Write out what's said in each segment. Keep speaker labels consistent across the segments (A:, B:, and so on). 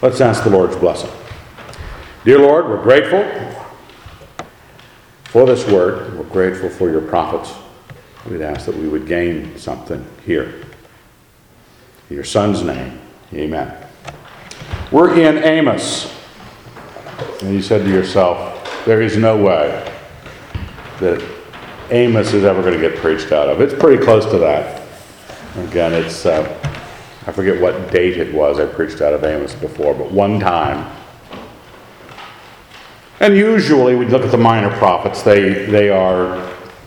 A: Let's ask the Lord's blessing. Dear Lord, we're grateful for this word. We're grateful for your prophets. We'd ask that we would gain something here. In your Son's name, amen. We're in Amos. And you said to yourself, there is no way that Amos is ever going to get preached out of. It's pretty close to that. Again, it's, uh, I forget what date it was I preached out of Amos before, but one time. And usually we look at the minor prophets, they, they are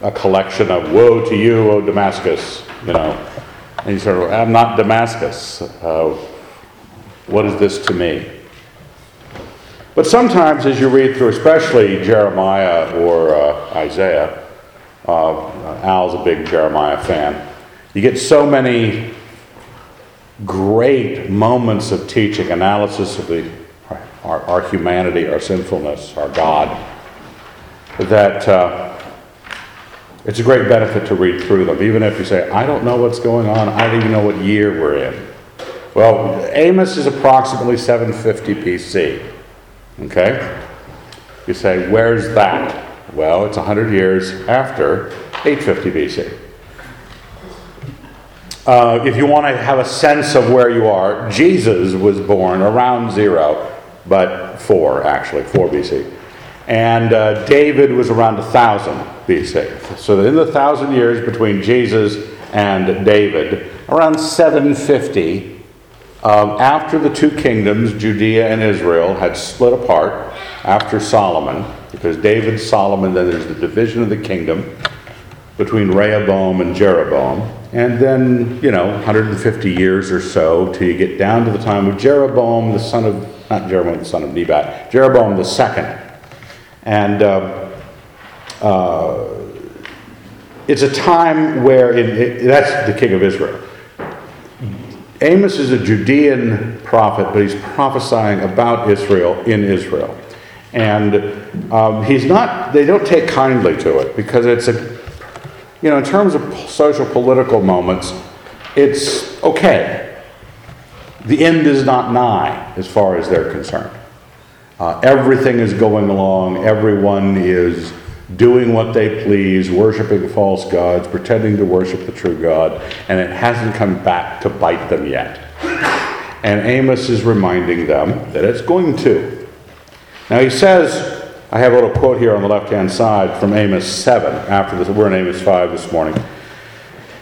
A: a collection of woe to you, O Damascus, you know. And you sort of, I'm not Damascus. Uh, what is this to me? But sometimes, as you read through, especially Jeremiah or uh, Isaiah, uh, Al's a big Jeremiah fan, you get so many great moments of teaching, analysis of the, our, our humanity, our sinfulness, our God, that uh, it's a great benefit to read through them, even if you say, I don't know what's going on, I don't even know what year we're in. Well, Amos is approximately 750 BC. Okay? You say, where's that? Well, it's 100 years after 850 BC. Uh, if you want to have a sense of where you are, Jesus was born around zero, but four, actually, 4 BC. And uh, David was around 1000 BC. So in the thousand years between Jesus and David, around 750, um, after the two kingdoms, Judea and Israel, had split apart after Solomon, because David, Solomon, then there's the division of the kingdom between Rehoboam and Jeroboam. And then, you know, 150 years or so till you get down to the time of Jeroboam, the son of, not Jeroboam, the son of Nebat, Jeroboam the second. And uh, uh, it's a time where, it, it, that's the king of Israel. Amos is a Judean prophet, but he's prophesying about Israel in Israel. And um, he's not, they don't take kindly to it because it's a, you know, in terms of social political moments, it's okay. The end is not nigh as far as they're concerned. Uh, everything is going along, everyone is doing what they please, worshiping false gods, pretending to worship the true God, and it hasn't come back to bite them yet. And Amos is reminding them that it's going to. Now he says, I have a little quote here on the left hand side from Amos 7, after this, we're in Amos 5 this morning.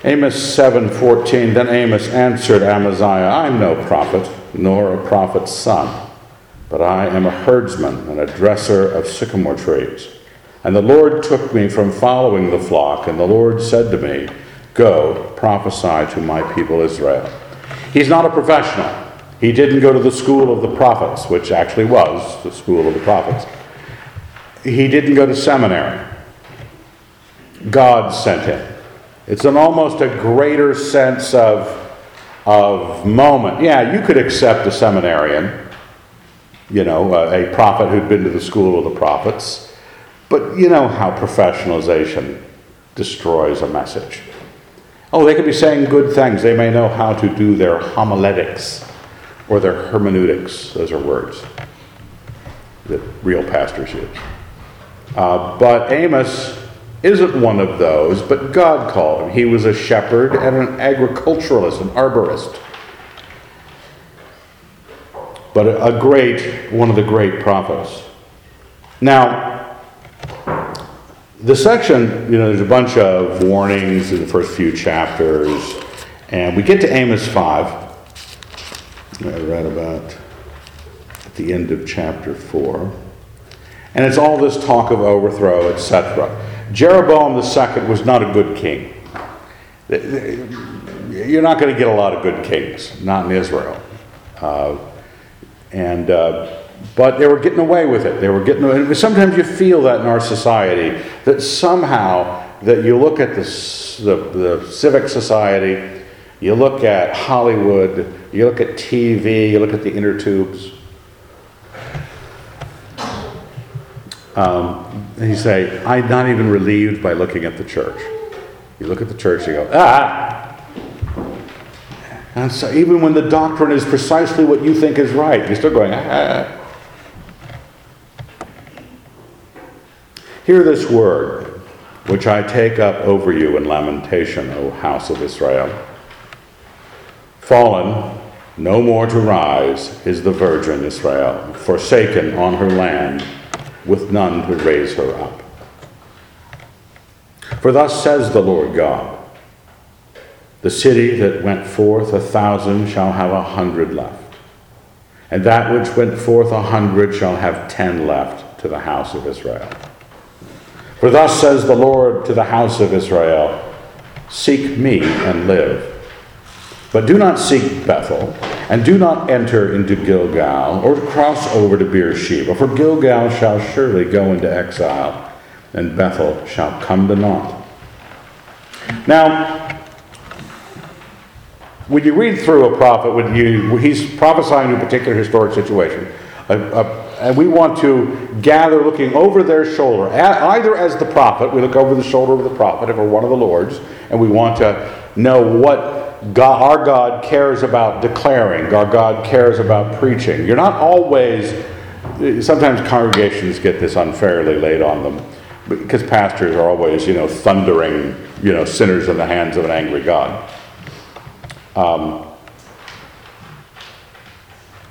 A: Amos 7:14 Then Amos answered Amaziah, I'm no prophet, nor a prophet's son, but I am a herdsman and a dresser of sycamore trees. And the Lord took me from following the flock, and the Lord said to me, Go, prophesy to my people Israel. He's not a professional. He didn't go to the school of the prophets, which actually was the school of the prophets. He didn't go to seminary. God sent him. It's an almost a greater sense of, of moment. Yeah, you could accept a seminarian, you know, a, a prophet who'd been to the school of the prophets. But you know how professionalization destroys a message. Oh, they could be saying good things. They may know how to do their homiletics or their hermeneutics. Those are words that real pastors use. Uh, but Amos isn't one of those, but God called him. He was a shepherd and an agriculturalist, an arborist. But a, a great, one of the great prophets. Now, the section, you know, there's a bunch of warnings in the first few chapters, and we get to Amos 5. I read about at the end of chapter 4. And it's all this talk of overthrow, etc. Jeroboam II was not a good king. You're not going to get a lot of good kings, not in Israel. Uh, and uh, but they were getting away with it. They were getting. Sometimes you feel that in our society that somehow that you look at the, the, the civic society, you look at Hollywood, you look at TV, you look at the inner tubes. Um, and you say, I'm not even relieved by looking at the church. You look at the church, you go, ah! And so even when the doctrine is precisely what you think is right, you're still going, ah. Hear this word, which I take up over you in lamentation, O house of Israel. Fallen, no more to rise, is the virgin Israel, forsaken on her land, with none to raise her up. For thus says the Lord God The city that went forth a thousand shall have a hundred left, and that which went forth a hundred shall have ten left to the house of Israel. For thus says the Lord to the house of Israel Seek me and live. But do not seek Bethel, and do not enter into Gilgal, or cross over to Beersheba, for Gilgal shall surely go into exile, and Bethel shall come to naught. Now, when you read through a prophet, when you, he's prophesying a particular historic situation, a, a, and we want to gather looking over their shoulder, either as the prophet, we look over the shoulder of the prophet if we're one of the Lord's, and we want to know what God, our God cares about declaring, our God cares about preaching. You're not always, sometimes congregations get this unfairly laid on them because pastors are always, you know, thundering, you know, sinners in the hands of an angry God. Um,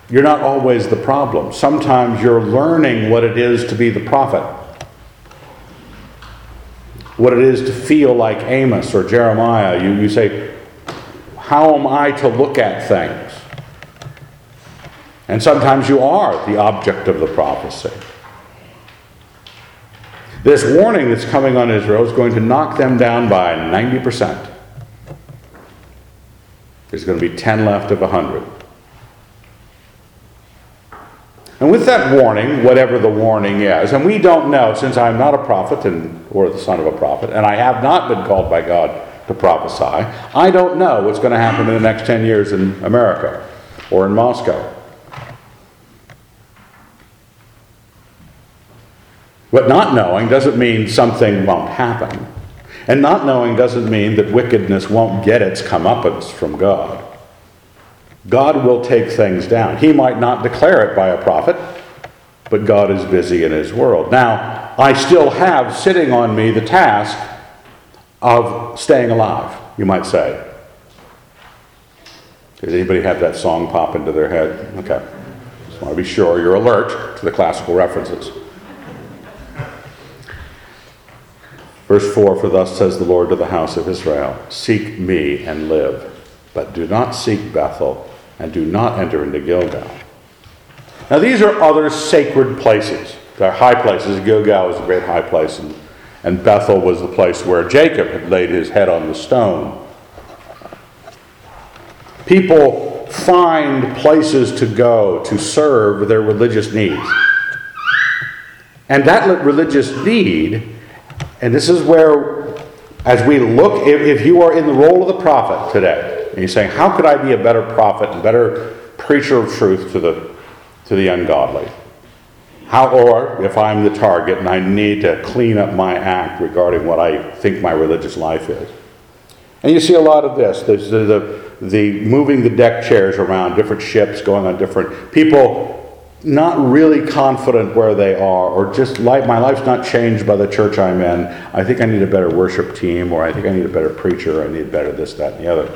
A: you're not always the problem. Sometimes you're learning what it is to be the prophet, what it is to feel like Amos or Jeremiah. You, you say, How am I to look at things? And sometimes you are the object of the prophecy. This warning that's coming on Israel is going to knock them down by 90%. There's going to be 10 left of 100. And with that warning, whatever the warning is, and we don't know, since I'm not a prophet and, or the son of a prophet, and I have not been called by God to prophesy, I don't know what's going to happen in the next 10 years in America or in Moscow. But not knowing doesn't mean something won't happen. And not knowing doesn't mean that wickedness won't get its comeuppance from God. God will take things down. He might not declare it by a prophet, but God is busy in his world. Now, I still have sitting on me the task of staying alive, you might say. Does anybody have that song pop into their head? Okay. Just want to be sure you're alert to the classical references. Verse 4 For thus says the Lord to the house of Israel Seek me and live, but do not seek Bethel and do not enter into Gilgal. Now, these are other sacred places. They're high places. Gilgal is a great high place, and, and Bethel was the place where Jacob had laid his head on the stone. People find places to go to serve their religious needs. And that religious need, and this is where, as we look, if, if you are in the role of the prophet today, and he's saying, How could I be a better prophet and better preacher of truth to the, to the ungodly? How, or if I'm the target and I need to clean up my act regarding what I think my religious life is. And you see a lot of this. There's the, the, the moving the deck chairs around, different ships going on different people not really confident where they are, or just like my life's not changed by the church I'm in. I think I need a better worship team, or I think I need a better preacher, or I need better this, that, and the other.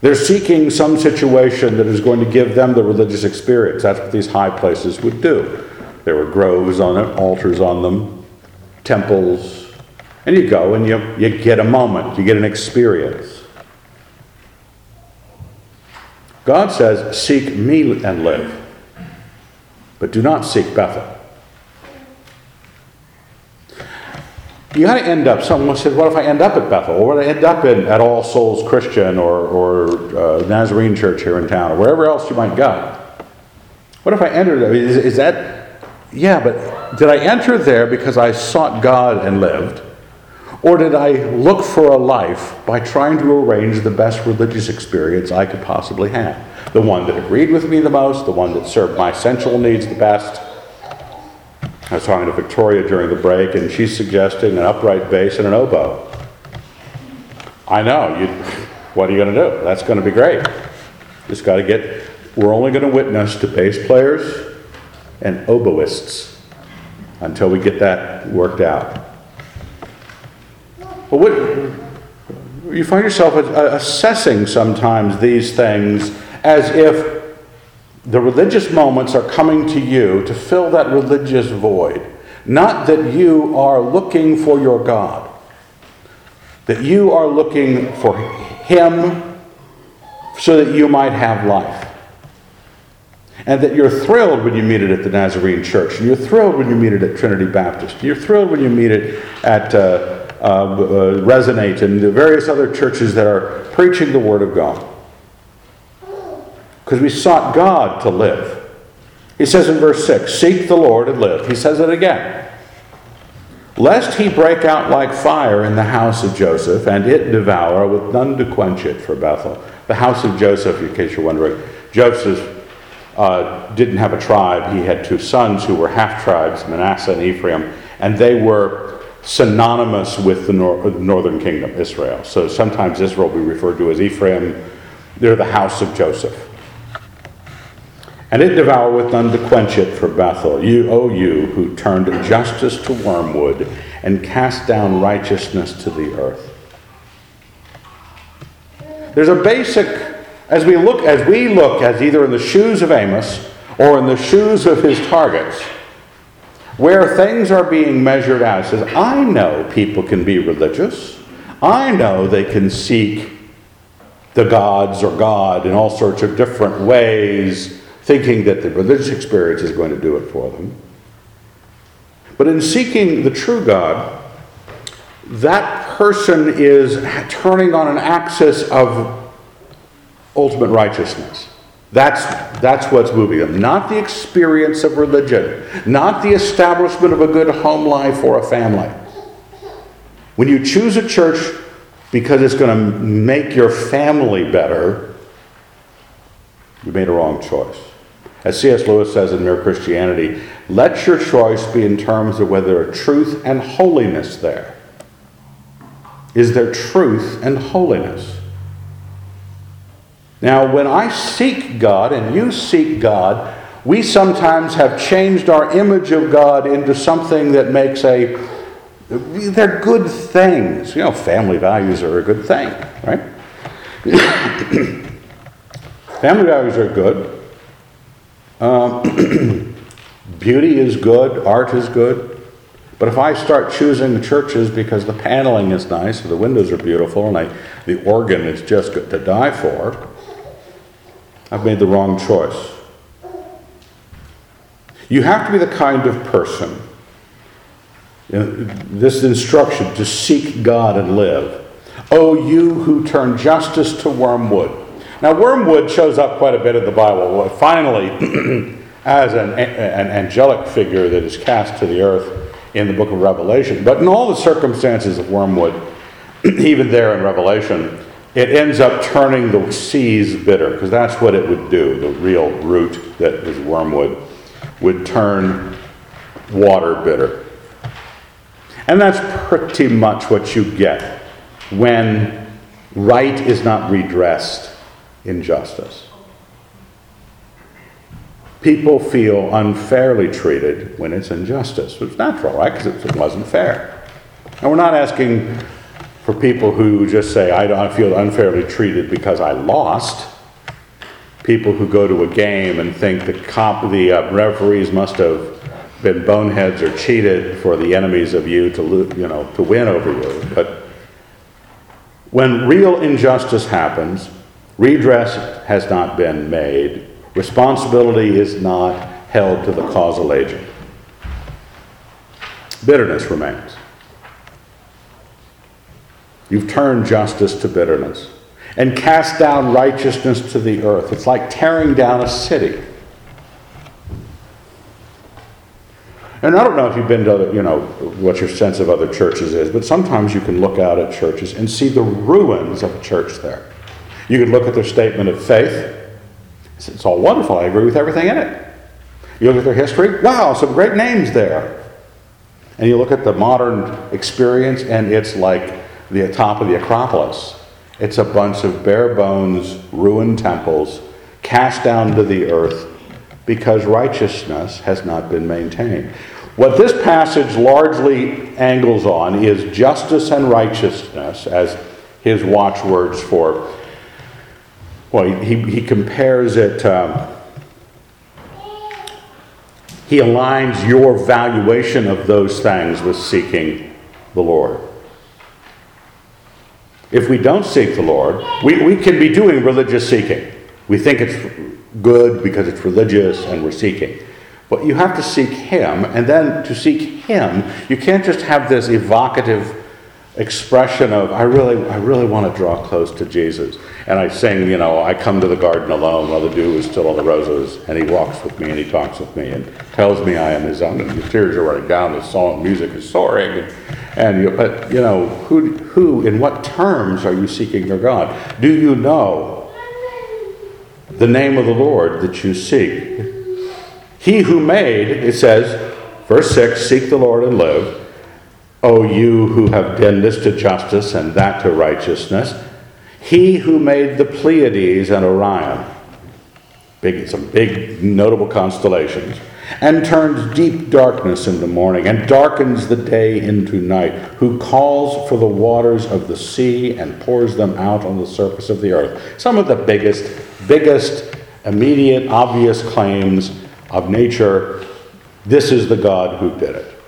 A: They're seeking some situation that is going to give them the religious experience. That's what these high places would do. There were groves on it, altars on them, temples. And you go and you, you get a moment, you get an experience. God says, Seek me and live, but do not seek Bethel. You got to end up, someone said, what if I end up at Bethel? Or what if I end up in, at All Souls Christian or, or uh, Nazarene Church here in town or wherever else you might go? What if I entered there? Is, is that, yeah, but did I enter there because I sought God and lived? Or did I look for a life by trying to arrange the best religious experience I could possibly have? The one that agreed with me the most, the one that served my essential needs the best, I was talking to Victoria during the break, and she's suggesting an upright bass and an oboe. I know, you, what are you going to do? That's going to be great. Just got to get, we're only going to witness to bass players and oboists until we get that worked out. But what, you find yourself uh, assessing sometimes these things as if the religious moments are coming to you to fill that religious void. Not that you are looking for your God, that you are looking for Him so that you might have life. And that you're thrilled when you meet it at the Nazarene Church, and you're thrilled when you meet it at Trinity Baptist, you're thrilled when you meet it at uh, uh, uh, Resonate and the various other churches that are preaching the Word of God. Because we sought God to live. He says in verse 6 Seek the Lord and live. He says it again. Lest he break out like fire in the house of Joseph, and it devour with none to quench it for Bethel. The house of Joseph, in case you're wondering, Joseph uh, didn't have a tribe. He had two sons who were half tribes, Manasseh and Ephraim, and they were synonymous with the nor- northern kingdom, Israel. So sometimes Israel will be referred to as Ephraim. They're the house of Joseph. And it devour with none to quench it for Bethel. You, O you, who turned justice to wormwood and cast down righteousness to the earth. There's a basic, as we look, as we look as either in the shoes of Amos or in the shoes of his targets, where things are being measured out. Says, I know people can be religious. I know they can seek the gods or God in all sorts of different ways thinking that the religious experience is going to do it for them. But in seeking the true God, that person is turning on an axis of ultimate righteousness. That's, that's what's moving them. Not the experience of religion, not the establishment of a good home life or a family. When you choose a church because it's going to make your family better, you made a wrong choice. As C.S. Lewis says in Mere Christianity, let your choice be in terms of whether there are truth and holiness there. Is there truth and holiness? Now, when I seek God and you seek God, we sometimes have changed our image of God into something that makes a. They're good things. You know, family values are a good thing, right? family values are good. Um, beauty is good, art is good. But if I start choosing the churches because the paneling is nice, or the windows are beautiful, and I, the organ is just good to die for, I've made the wrong choice. You have to be the kind of person, this instruction to seek God and live. Oh, you who turn justice to wormwood now, wormwood shows up quite a bit in the Bible. Finally, as an, an angelic figure that is cast to the earth in the book of Revelation. But in all the circumstances of wormwood, even there in Revelation, it ends up turning the seas bitter, because that's what it would do. The real root that is wormwood would turn water bitter. And that's pretty much what you get when right is not redressed injustice. People feel unfairly treated when it's injustice. It's natural, right? Because it wasn't fair. And we're not asking for people who just say, I, don't feel unfairly treated because I lost. People who go to a game and think the, comp, the uh, referees must have been boneheads or cheated for the enemies of you to, you know, to win over you. But when real injustice happens, Redress has not been made. Responsibility is not held to the causal agent. Bitterness remains. You've turned justice to bitterness and cast down righteousness to the earth. It's like tearing down a city. And I don't know if you've been to you know, what your sense of other churches is, but sometimes you can look out at churches and see the ruins of a church there. You could look at their statement of faith. It's all wonderful. I agree with everything in it. You look at their history. Wow, some great names there. And you look at the modern experience, and it's like the top of the Acropolis. It's a bunch of bare bones, ruined temples, cast down to the earth because righteousness has not been maintained. What this passage largely angles on is justice and righteousness as his watchwords for, well, he, he compares it, um, he aligns your valuation of those things with seeking the Lord. If we don't seek the Lord, we, we can be doing religious seeking. We think it's good because it's religious and we're seeking. But you have to seek Him, and then to seek Him, you can't just have this evocative expression of I really, I really want to draw close to Jesus. And I sing, you know, I come to the garden alone while the dew is still on the roses, and he walks with me and he talks with me and tells me I am his own, and the tears are running down, the song music is soaring, and, you, but you know, who, who, in what terms are you seeking your God? Do you know the name of the Lord that you seek? He who made, it says, verse 6, seek the Lord and live. O you who have done this to justice and that to righteousness, he who made the Pleiades and Orion, big, some big notable constellations, and turns deep darkness into morning and darkens the day into night, who calls for the waters of the sea and pours them out on the surface of the earth. Some of the biggest, biggest, immediate, obvious claims of nature. This is the God who did it.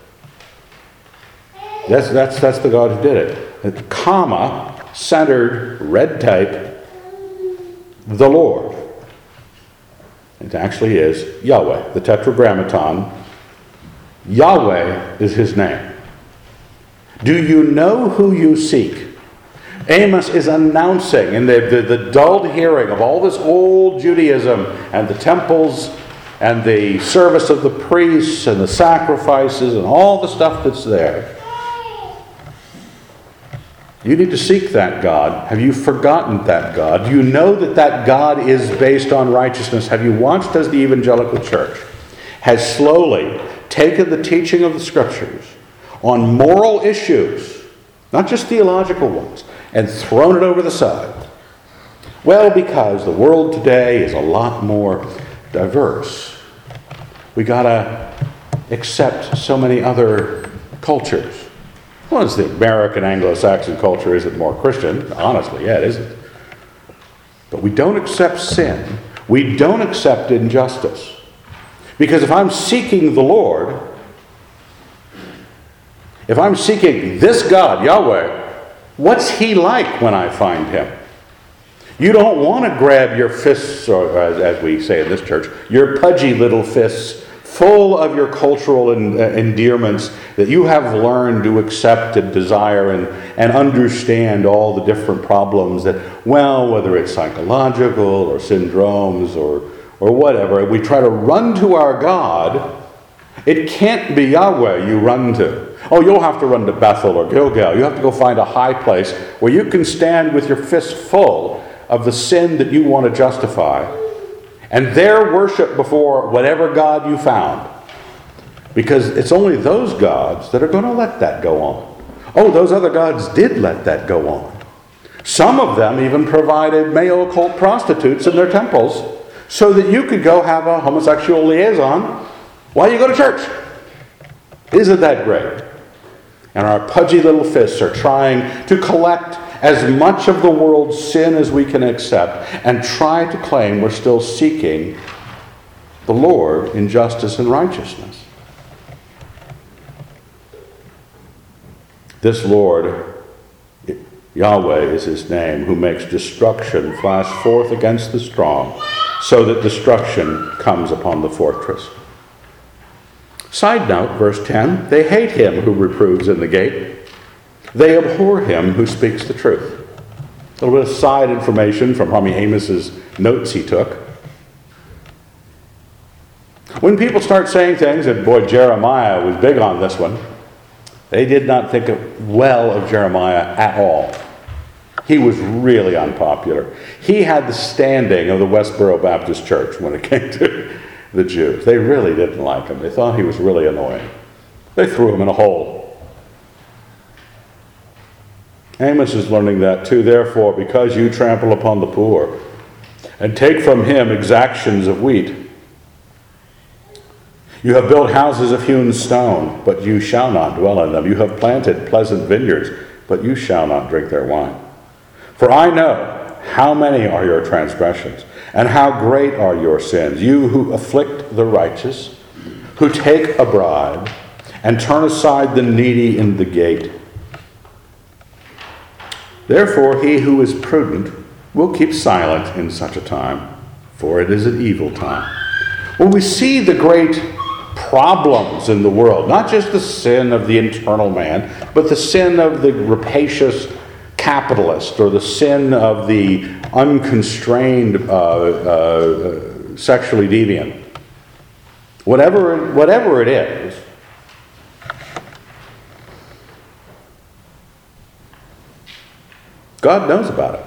A: That's, that's, that's the God who did it. Comma, centered, red type, the Lord. It actually is Yahweh, the Tetragrammaton. Yahweh is his name. Do you know who you seek? Amos is announcing in the, the, the dulled hearing of all this old Judaism and the temples and the service of the priests and the sacrifices and all the stuff that's there. You need to seek that God. Have you forgotten that God? Do you know that that God is based on righteousness? Have you watched as the evangelical church has slowly taken the teaching of the scriptures on moral issues, not just theological ones, and thrown it over the side? Well, because the world today is a lot more diverse. We got to accept so many other cultures. Well, it's the American Anglo Saxon culture isn't more Christian. Honestly, yeah, it isn't. But we don't accept sin. We don't accept injustice. Because if I'm seeking the Lord, if I'm seeking this God, Yahweh, what's He like when I find Him? You don't want to grab your fists, or as we say in this church, your pudgy little fists full of your cultural en- uh, endearments that you have learned to accept and desire and, and understand all the different problems that, well, whether it's psychological or syndromes or, or whatever, we try to run to our God. It can't be Yahweh you run to. Oh, you'll have to run to Bethel or Gilgal. You have to go find a high place where you can stand with your fist full of the sin that you want to justify and their worship before whatever God you found. Because it's only those gods that are going to let that go on. Oh, those other gods did let that go on. Some of them even provided male occult prostitutes in their temples so that you could go have a homosexual liaison while you go to church. Isn't that great? And our pudgy little fists are trying to collect as much of the world's sin as we can accept and try to claim we're still seeking the Lord in justice and righteousness. This Lord, Yahweh is his name, who makes destruction flash forth against the strong, so that destruction comes upon the fortress. Side note, verse 10 they hate him who reproves in the gate. They abhor him who speaks the truth. A little bit of side information from Rummy Amos's notes he took. When people start saying things, and boy, Jeremiah was big on this one, they did not think well of Jeremiah at all. He was really unpopular. He had the standing of the Westboro Baptist Church when it came to the Jews. They really didn't like him. They thought he was really annoying. They threw him in a hole. Amos is learning that too. Therefore, because you trample upon the poor and take from him exactions of wheat, you have built houses of hewn stone, but you shall not dwell in them. You have planted pleasant vineyards, but you shall not drink their wine. For I know how many are your transgressions, and how great are your sins. You who afflict the righteous, who take a bribe, and turn aside the needy in the gate. Therefore, he who is prudent will keep silent in such a time, for it is an evil time. When we see the great problems in the world, not just the sin of the internal man, but the sin of the rapacious capitalist or the sin of the unconstrained uh, uh, sexually deviant. Whatever, whatever it is, God knows about it.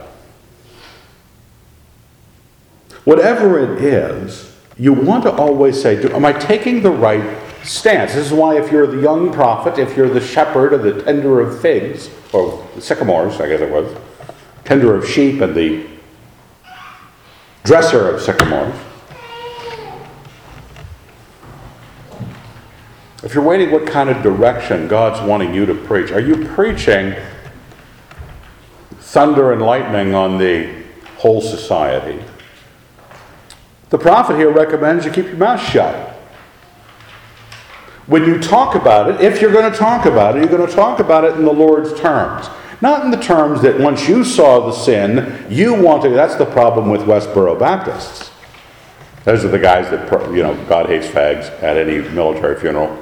A: Whatever it is, you want to always say, Am I taking the right stance? This is why, if you're the young prophet, if you're the shepherd or the tender of figs, or the sycamores, I guess it was, tender of sheep and the dresser of sycamores, if you're waiting what kind of direction God's wanting you to preach, are you preaching thunder and lightning on the whole society? The prophet here recommends you keep your mouth shut. When you talk about it, if you're going to talk about it, you're going to talk about it in the Lord's terms. Not in the terms that once you saw the sin, you want to. That's the problem with Westboro Baptists. Those are the guys that, you know, God hates fags at any military funeral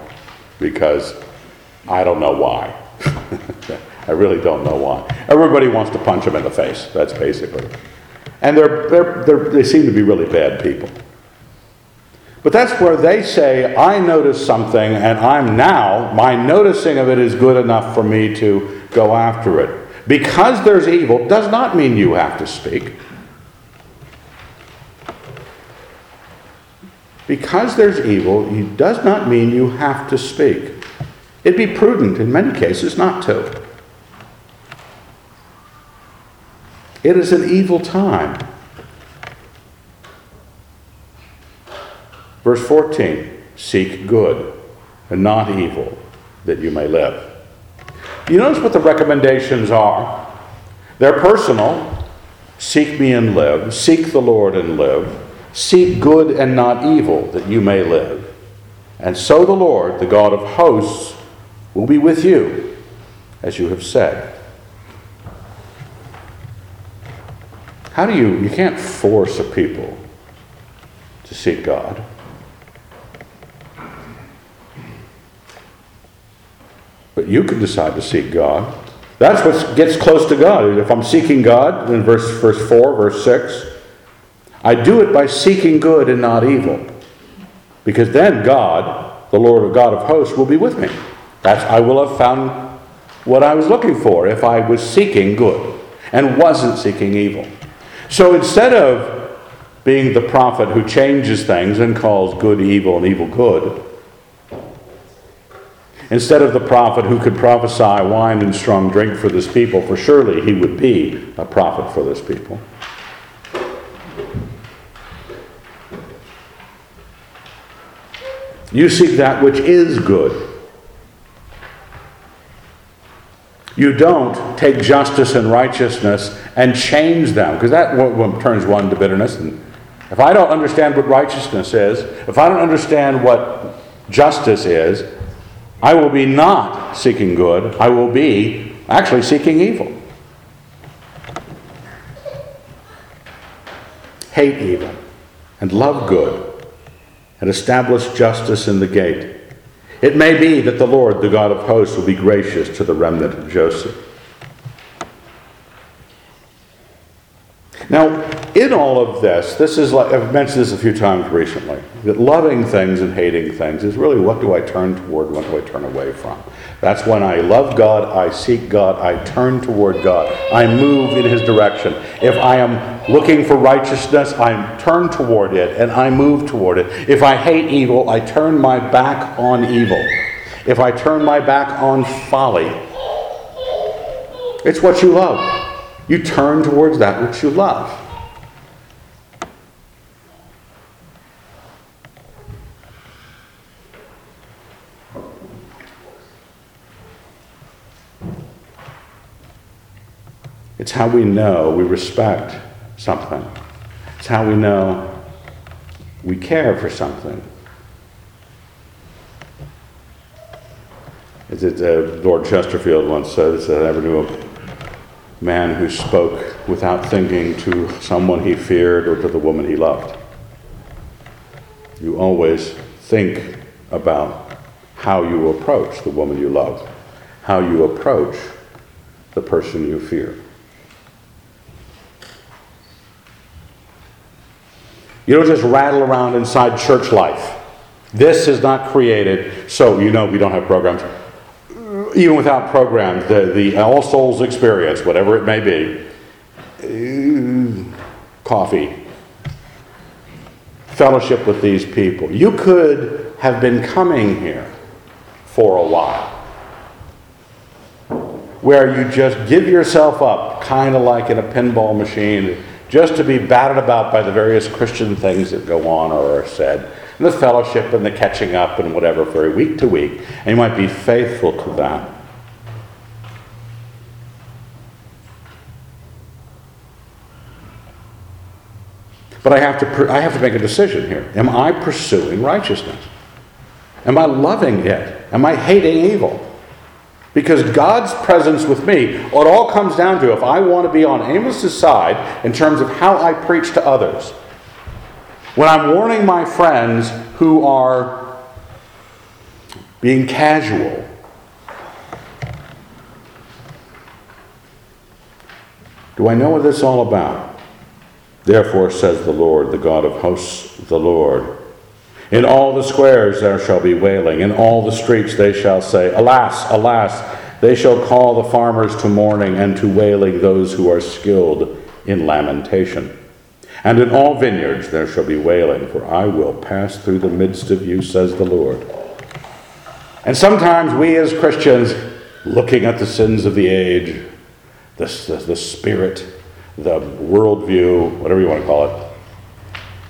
A: because I don't know why. I really don't know why. Everybody wants to punch them in the face. That's basically. And they're, they're, they're, they seem to be really bad people. But that's where they say, I noticed something, and I'm now, my noticing of it is good enough for me to go after it. Because there's evil does not mean you have to speak. Because there's evil, it does not mean you have to speak. It'd be prudent in many cases not to. It is an evil time. Verse 14 Seek good and not evil, that you may live. You notice what the recommendations are? They're personal. Seek me and live. Seek the Lord and live. Seek good and not evil, that you may live. And so the Lord, the God of hosts, will be with you, as you have said. How do you, you can't force a people to seek God. But you can decide to seek God. That's what gets close to God. If I'm seeking God, in verse, verse 4, verse 6, I do it by seeking good and not evil. Because then God, the Lord of God of hosts, will be with me. That's I will have found what I was looking for if I was seeking good and wasn't seeking evil. So instead of being the prophet who changes things and calls good evil and evil good, instead of the prophet who could prophesy wine and strong drink for this people, for surely he would be a prophet for this people. You seek that which is good You don't take justice and righteousness and change them, because that turns one to bitterness. And if I don't understand what righteousness is, if I don't understand what justice is, I will be not seeking good. I will be actually seeking evil. Hate evil and love good and establish justice in the gate. It may be that the Lord, the God of hosts, will be gracious to the remnant of Joseph. Now, in all of this, this is like I've mentioned this a few times recently, that loving things and hating things is really what do I turn toward, what do I turn away from? That's when I love God, I seek God, I turn toward God, I move in His direction. If I am looking for righteousness, I turn toward it and I move toward it. If I hate evil, I turn my back on evil. If I turn my back on folly, It's what you love. You turn towards that which you love. It's how we know we respect something. It's how we know we care for something. As it, uh, Lord Chesterfield once said, I never knew a man who spoke without thinking to someone he feared or to the woman he loved. You always think about how you approach the woman you love, how you approach the person you fear. You don't just rattle around inside church life. This is not created so you know we don't have programs. Even without programs, the, the All Souls experience, whatever it may be, uh, coffee, fellowship with these people. You could have been coming here for a while where you just give yourself up, kind of like in a pinball machine just to be battered about by the various Christian things that go on or are said, and the fellowship and the catching up and whatever for week to week, and you might be faithful to that. But I have to, I have to make a decision here. Am I pursuing righteousness? Am I loving it? Am I hating evil? Because God's presence with me, it all comes down to if I want to be on Amos's side in terms of how I preach to others, when I'm warning my friends who are being casual, do I know what this is all about? Therefore, says the Lord, the God of hosts, the Lord. In all the squares there shall be wailing, in all the streets they shall say, Alas, alas, they shall call the farmers to mourning and to wailing those who are skilled in lamentation. And in all vineyards there shall be wailing, for I will pass through the midst of you, says the Lord. And sometimes we as Christians, looking at the sins of the age, the, the, the spirit, the worldview, whatever you want to call it,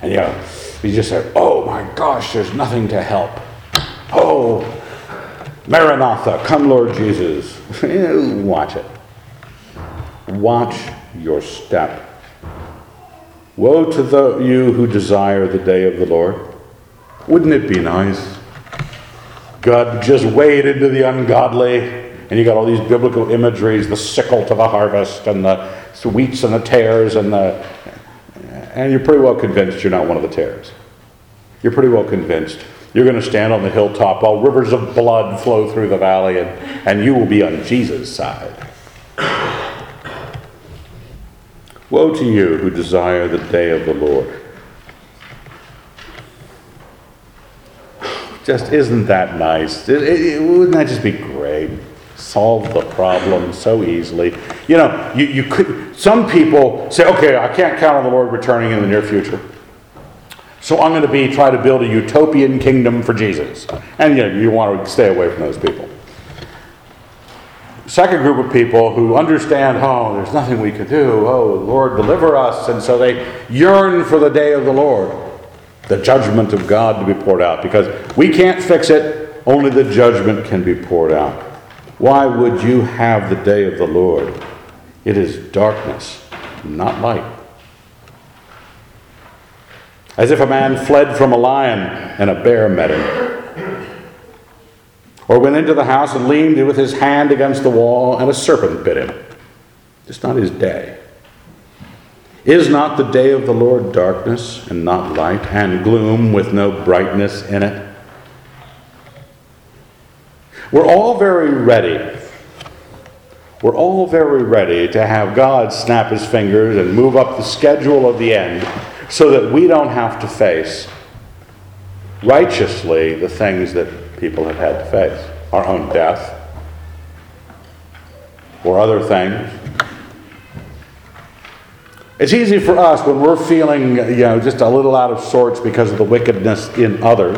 A: and know, you just say, oh my gosh, there's nothing to help. Oh, Maranatha, come Lord Jesus. Watch it. Watch your step. Woe to the, you who desire the day of the Lord. Wouldn't it be nice? God just wade into the ungodly, and you got all these biblical imageries the sickle to the harvest, and the wheats and the tares, and the and you're pretty well convinced you're not one of the tares. You're pretty well convinced. You're going to stand on the hilltop while rivers of blood flow through the valley, and, and you will be on Jesus' side. Woe to you who desire the day of the Lord. Just isn't that nice? It, it, wouldn't that just be great? Solve the problem so easily. You know, you, you could some people say, okay, I can't count on the Lord returning in the near future. So I'm going to be try to build a utopian kingdom for Jesus. And you, know, you want to stay away from those people. Second group of people who understand, oh, there's nothing we could do. Oh, Lord, deliver us. And so they yearn for the day of the Lord, the judgment of God to be poured out. Because we can't fix it, only the judgment can be poured out. Why would you have the day of the Lord? It is darkness, not light. As if a man fled from a lion and a bear met him. Or went into the house and leaned with his hand against the wall and a serpent bit him. It's not his day. Is not the day of the Lord darkness and not light, and gloom with no brightness in it? We're all very ready. We're all very ready to have God snap his fingers and move up the schedule of the end so that we don't have to face righteously the things that people have had to face our own death or other things. It's easy for us when we're feeling, you know, just a little out of sorts because of the wickedness in others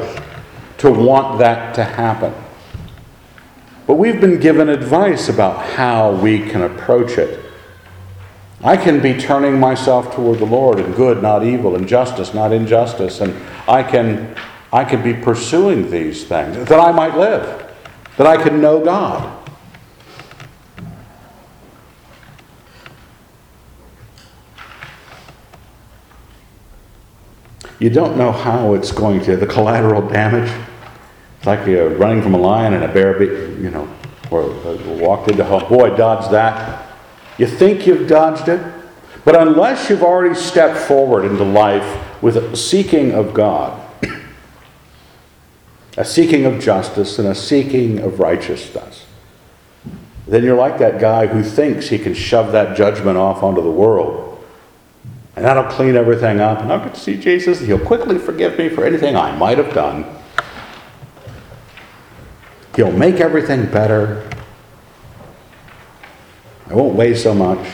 A: to want that to happen. But we've been given advice about how we can approach it. I can be turning myself toward the Lord and good, not evil, and justice, not injustice, and I can, I can be pursuing these things that I might live, that I can know God. You don't know how it's going to, the collateral damage. It's like you're running from a lion and a bear, you know, or walked into home. Boy, dodge that. You think you've dodged it, but unless you've already stepped forward into life with a seeking of God, a seeking of justice, and a seeking of righteousness, then you're like that guy who thinks he can shove that judgment off onto the world and that'll clean everything up, and I'll get to see Jesus, and He'll quickly forgive me for anything I might have done. He'll make everything better. I won't weigh so much.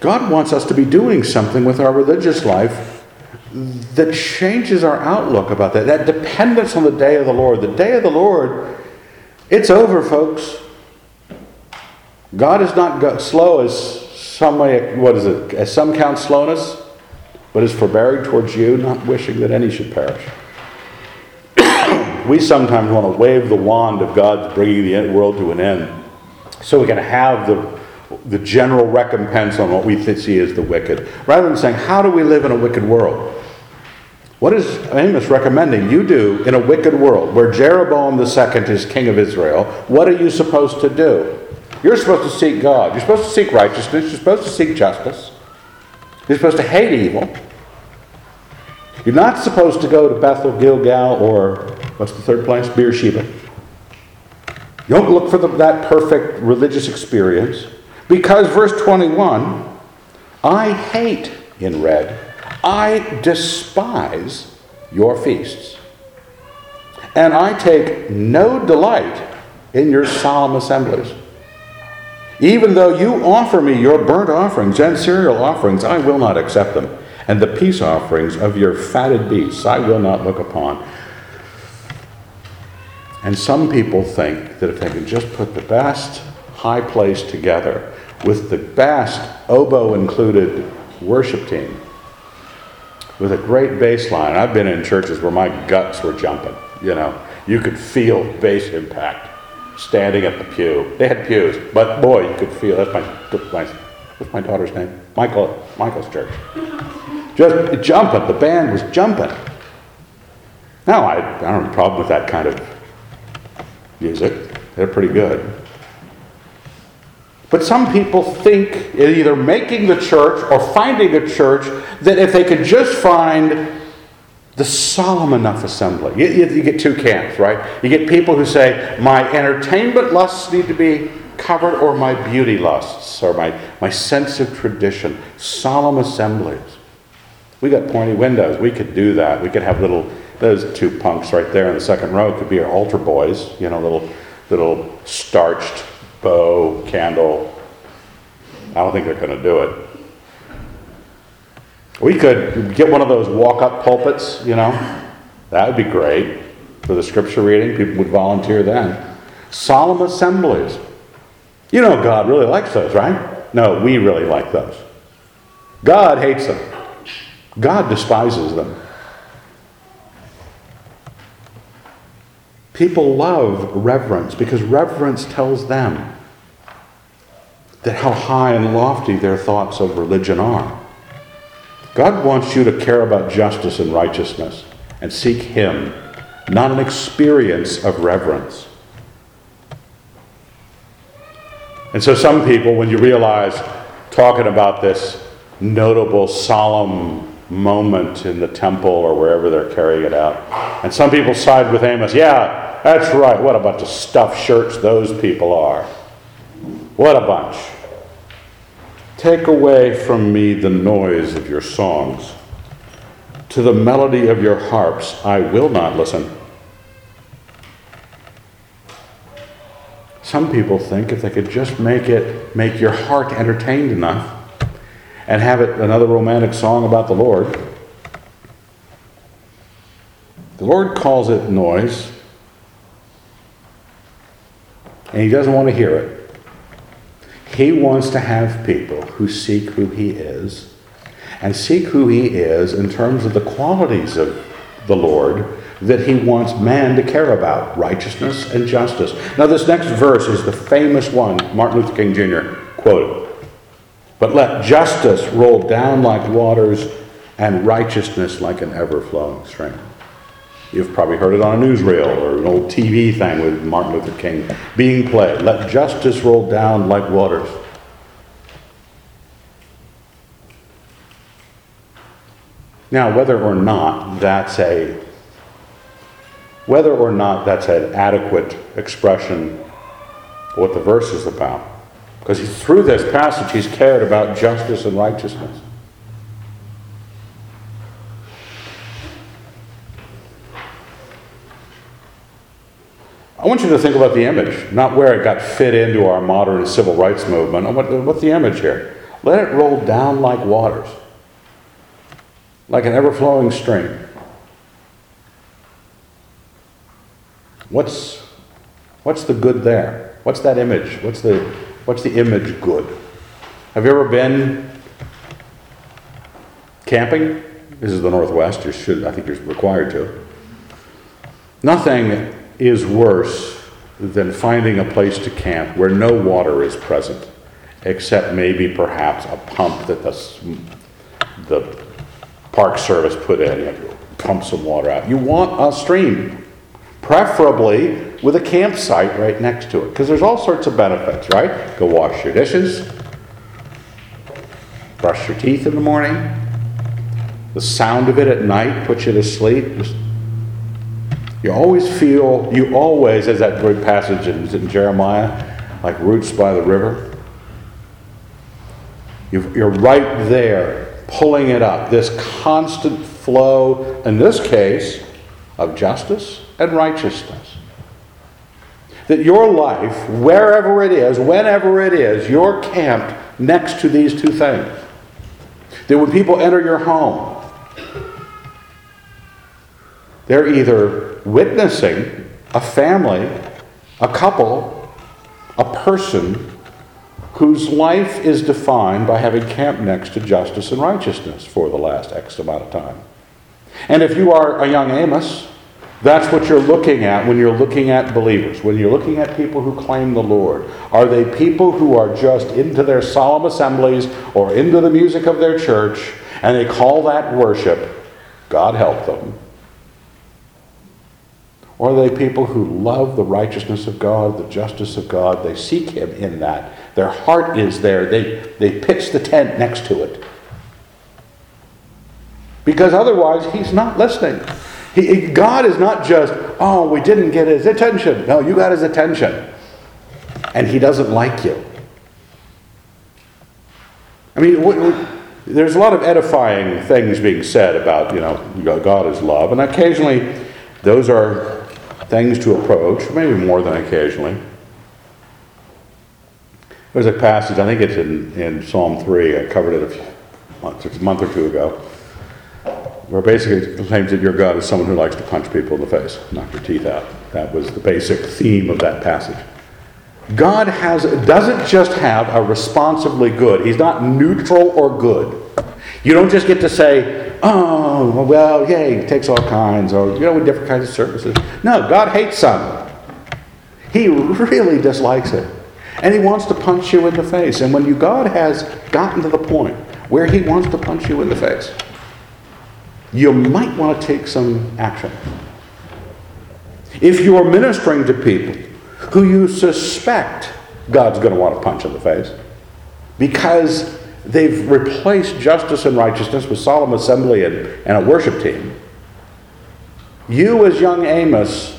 A: God wants us to be doing something with our religious life that changes our outlook about that. That dependence on the day of the Lord. The day of the Lord, it's over, folks. God is not slow as some way, what is it, as some count slowness, but is forbearing towards you, not wishing that any should perish. we sometimes want to wave the wand of God's bringing the world to an end so we can have the, the general recompense on what we see as the wicked, rather than saying, How do we live in a wicked world? What is Amos recommending you do in a wicked world where Jeroboam II is king of Israel? What are you supposed to do? You're supposed to seek God. You're supposed to seek righteousness. You're supposed to seek justice. You're supposed to hate evil. You're not supposed to go to Bethel, Gilgal, or what's the third place? Beersheba. You don't look for the, that perfect religious experience because, verse 21, I hate in red, I despise your feasts, and I take no delight in your solemn assemblies. Even though you offer me your burnt offerings and cereal offerings, I will not accept them. And the peace offerings of your fatted beasts I will not look upon. And some people think that if they can just put the best high place together with the best oboe included worship team, with a great bass line. I've been in churches where my guts were jumping, you know. You could feel bass impact standing at the pew. They had pews, but boy, you could feel that's my, my what's my daughter's name? Michael Michael's church. Just jumping. The band was jumping. Now I, I don't have a problem with that kind of music. They're pretty good. But some people think either making the church or finding a church that if they could just find the solemn enough assembly. You, you, you, get two camps, right? You get people who say, my entertainment lusts need to be covered, or my beauty lusts, or my, my sense of tradition. Solemn assemblies. We got pointy windows. We could do that. We could have little, those two punks right there in the second row could be our altar boys, you know, little, little starched bow, candle. I don't think they're going to do it. We could get one of those walk up pulpits, you know. That would be great for the scripture reading. People would volunteer then. Solemn assemblies. You know, God really likes those, right? No, we really like those. God hates them, God despises them. People love reverence because reverence tells them that how high and lofty their thoughts of religion are. God wants you to care about justice and righteousness and seek Him, not an experience of reverence. And so, some people, when you realize talking about this notable, solemn moment in the temple or wherever they're carrying it out, and some people side with Amos, yeah, that's right, what a bunch of stuffed shirts those people are. What a bunch. Take away from me the noise of your songs. To the melody of your harps I will not listen. Some people think if they could just make it, make your heart entertained enough and have it another romantic song about the Lord, the Lord calls it noise, and He doesn't want to hear it. He wants to have people who seek who He is, and seek who He is in terms of the qualities of the Lord that He wants man to care about righteousness and justice. Now, this next verse is the famous one Martin Luther King Jr. quoted. But let justice roll down like waters and righteousness like an ever flowing stream. You've probably heard it on a newsreel or an old TV thing with Martin Luther King being played. Let justice roll down like waters. Now, whether or not that's a whether or not that's an adequate expression of what the verse is about, because through this passage he's cared about justice and righteousness. I want you to think about the image, not where it got fit into our modern civil rights movement. What, what's the image here? Let it roll down like waters, like an ever flowing stream. What's, what's the good there? What's that image? What's the, what's the image good? Have you ever been camping? This is the Northwest. You should, I think you're required to. Nothing is worse than finding a place to camp where no water is present, except maybe perhaps a pump that the, the Park Service put in. You pump some water out. You want a stream, preferably with a campsite right next to it, because there's all sorts of benefits, right? Go wash your dishes, brush your teeth in the morning. The sound of it at night puts you to sleep. You always feel, you always, as that great passage in, in Jeremiah, like roots by the river. you you're right there, pulling it up. This constant flow, in this case, of justice and righteousness. That your life, wherever it is, whenever it is, you're camped next to these two things. That when people enter your home, they're either witnessing a family, a couple, a person whose life is defined by having camped next to justice and righteousness for the last X amount of time. And if you are a young Amos, that's what you're looking at when you're looking at believers, when you're looking at people who claim the Lord. Are they people who are just into their solemn assemblies or into the music of their church and they call that worship? God help them. Or are they people who love the righteousness of God, the justice of God? They seek Him in that. Their heart is there. They, they pitch the tent next to it. Because otherwise, He's not listening. He, God is not just, oh, we didn't get His attention. No, you got His attention. And He doesn't like you. I mean, there's a lot of edifying things being said about, you know, God is love. And occasionally, those are things to approach, maybe more than occasionally. There's a passage, I think it's in, in Psalm 3, I covered it a, few a month or two ago, where basically it claims that your God is someone who likes to punch people in the face, knock your teeth out. That was the basic theme of that passage. God has, doesn't just have a responsibly good, He's not neutral or good. You don't just get to say, oh, well, yeah, he takes all kinds, or, you know, with different kinds of services. No, God hates some. He really dislikes it. And he wants to punch you in the face. And when you, God has gotten to the point where he wants to punch you in the face, you might want to take some action. If you're ministering to people who you suspect God's going to want to punch in the face because they've replaced justice and righteousness with solemn assembly and, and a worship team. You, as young Amos,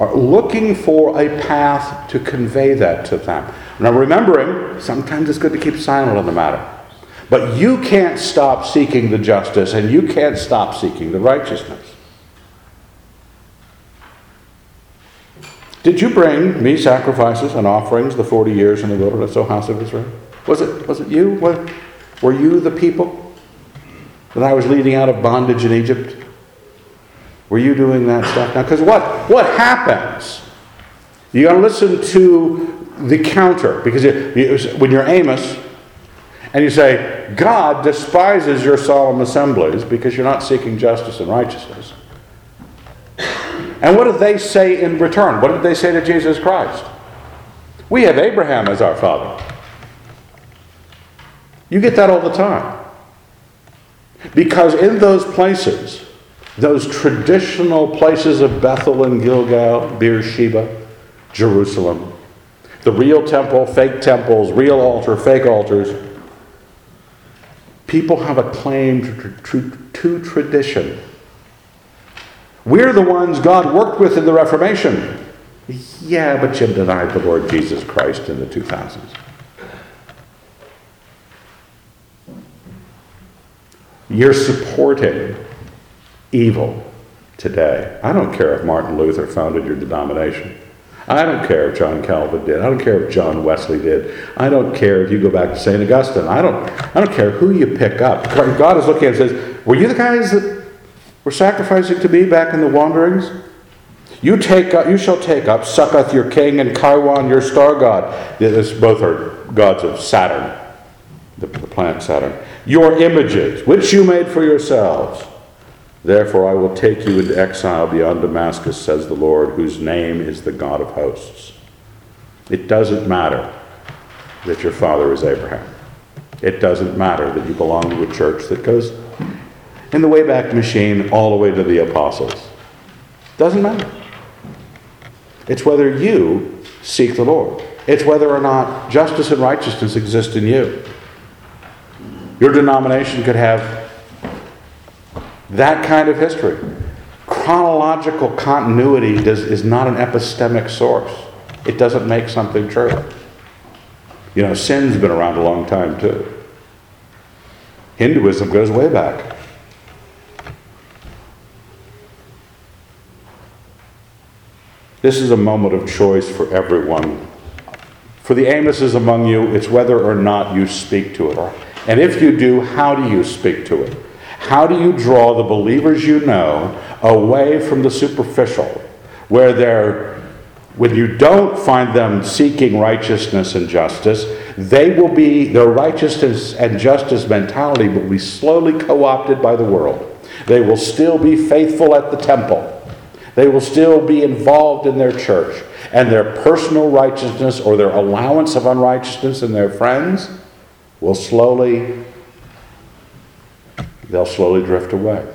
A: are looking for a path to convey that to them. Now, remembering, sometimes it's good to keep silent on the matter. But you can't stop seeking the justice and you can't stop seeking the righteousness. Did you bring me sacrifices and offerings the 40 years in the wilderness, O house of Israel? Was it, was it you? Were, were you the people that I was leading out of bondage in Egypt? Were you doing that stuff now? Because what, what happens? You got to listen to the counter. Because it, you, when you're Amos and you say, God despises your solemn assemblies because you're not seeking justice and righteousness. And what did they say in return? What did they say to Jesus Christ? We have Abraham as our father. You get that all the time. Because in those places, those traditional places of Bethel and Gilgal, Beersheba, Jerusalem, the real temple, fake temples, real altar, fake altars, people have a claim to, to, to tradition. We're the ones God worked with in the Reformation. Yeah, but you denied the Lord Jesus Christ in the 2000s. You're supporting evil today. I don't care if Martin Luther founded your denomination. I don't care if John Calvin did. I don't care if John Wesley did. I don't care if you go back to St. Augustine. I don't, I don't care who you pick up. God is looking and says, Were you the guys that were sacrificing to me back in the wanderings? You take up, you shall take up Succoth your king and Kaiwan your star god. This, both are gods of Saturn, the, the planet Saturn. Your images, which you made for yourselves. Therefore I will take you into exile beyond Damascus, says the Lord, whose name is the God of hosts. It doesn't matter that your father is Abraham. It doesn't matter that you belong to a church that goes in the Wayback Machine all the way to the apostles. Doesn't matter. It's whether you seek the Lord. It's whether or not justice and righteousness exist in you. Your denomination could have that kind of history. Chronological continuity does, is not an epistemic source. It doesn't make something true. You know, sin's been around a long time too. Hinduism goes way back. This is a moment of choice for everyone. For the Amoses among you, it's whether or not you speak to it. And if you do, how do you speak to it? How do you draw the believers you know away from the superficial, where they're, when you don't find them seeking righteousness and justice, they will be, their righteousness and justice mentality will be slowly co opted by the world. They will still be faithful at the temple. They will still be involved in their church. And their personal righteousness or their allowance of unrighteousness in their friends will slowly, they'll slowly drift away.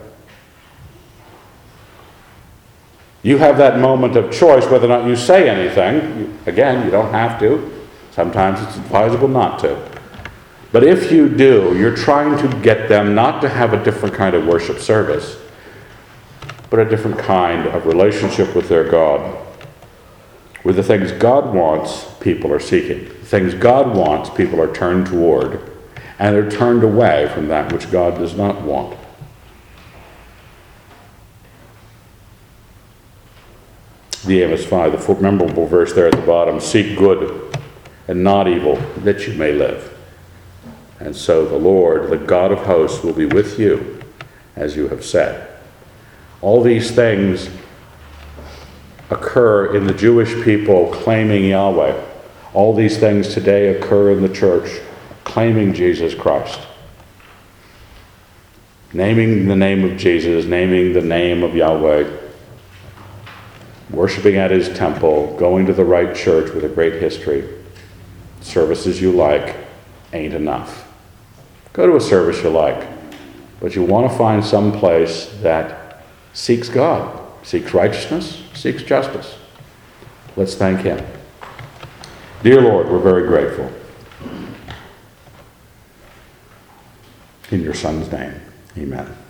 A: You have that moment of choice whether or not you say anything. Again, you don't have to. Sometimes it's advisable not to. But if you do, you're trying to get them not to have a different kind of worship service, but a different kind of relationship with their God, with the things God wants, people are seeking. The things God wants, people are turned toward, and they're turned away from that which God does not want. The Amos 5, the memorable verse there at the bottom seek good and not evil, that you may live. And so the Lord, the God of hosts, will be with you, as you have said. All these things occur in the Jewish people claiming Yahweh. All these things today occur in the church claiming Jesus Christ. Naming the name of Jesus, naming the name of Yahweh, worshiping at his temple, going to the right church with a great history, services you like ain't enough. Go to a service you like, but you want to find some place that seeks God, seeks righteousness, seeks justice. Let's thank Him. Dear Lord, we're very grateful. In your Son's name, amen.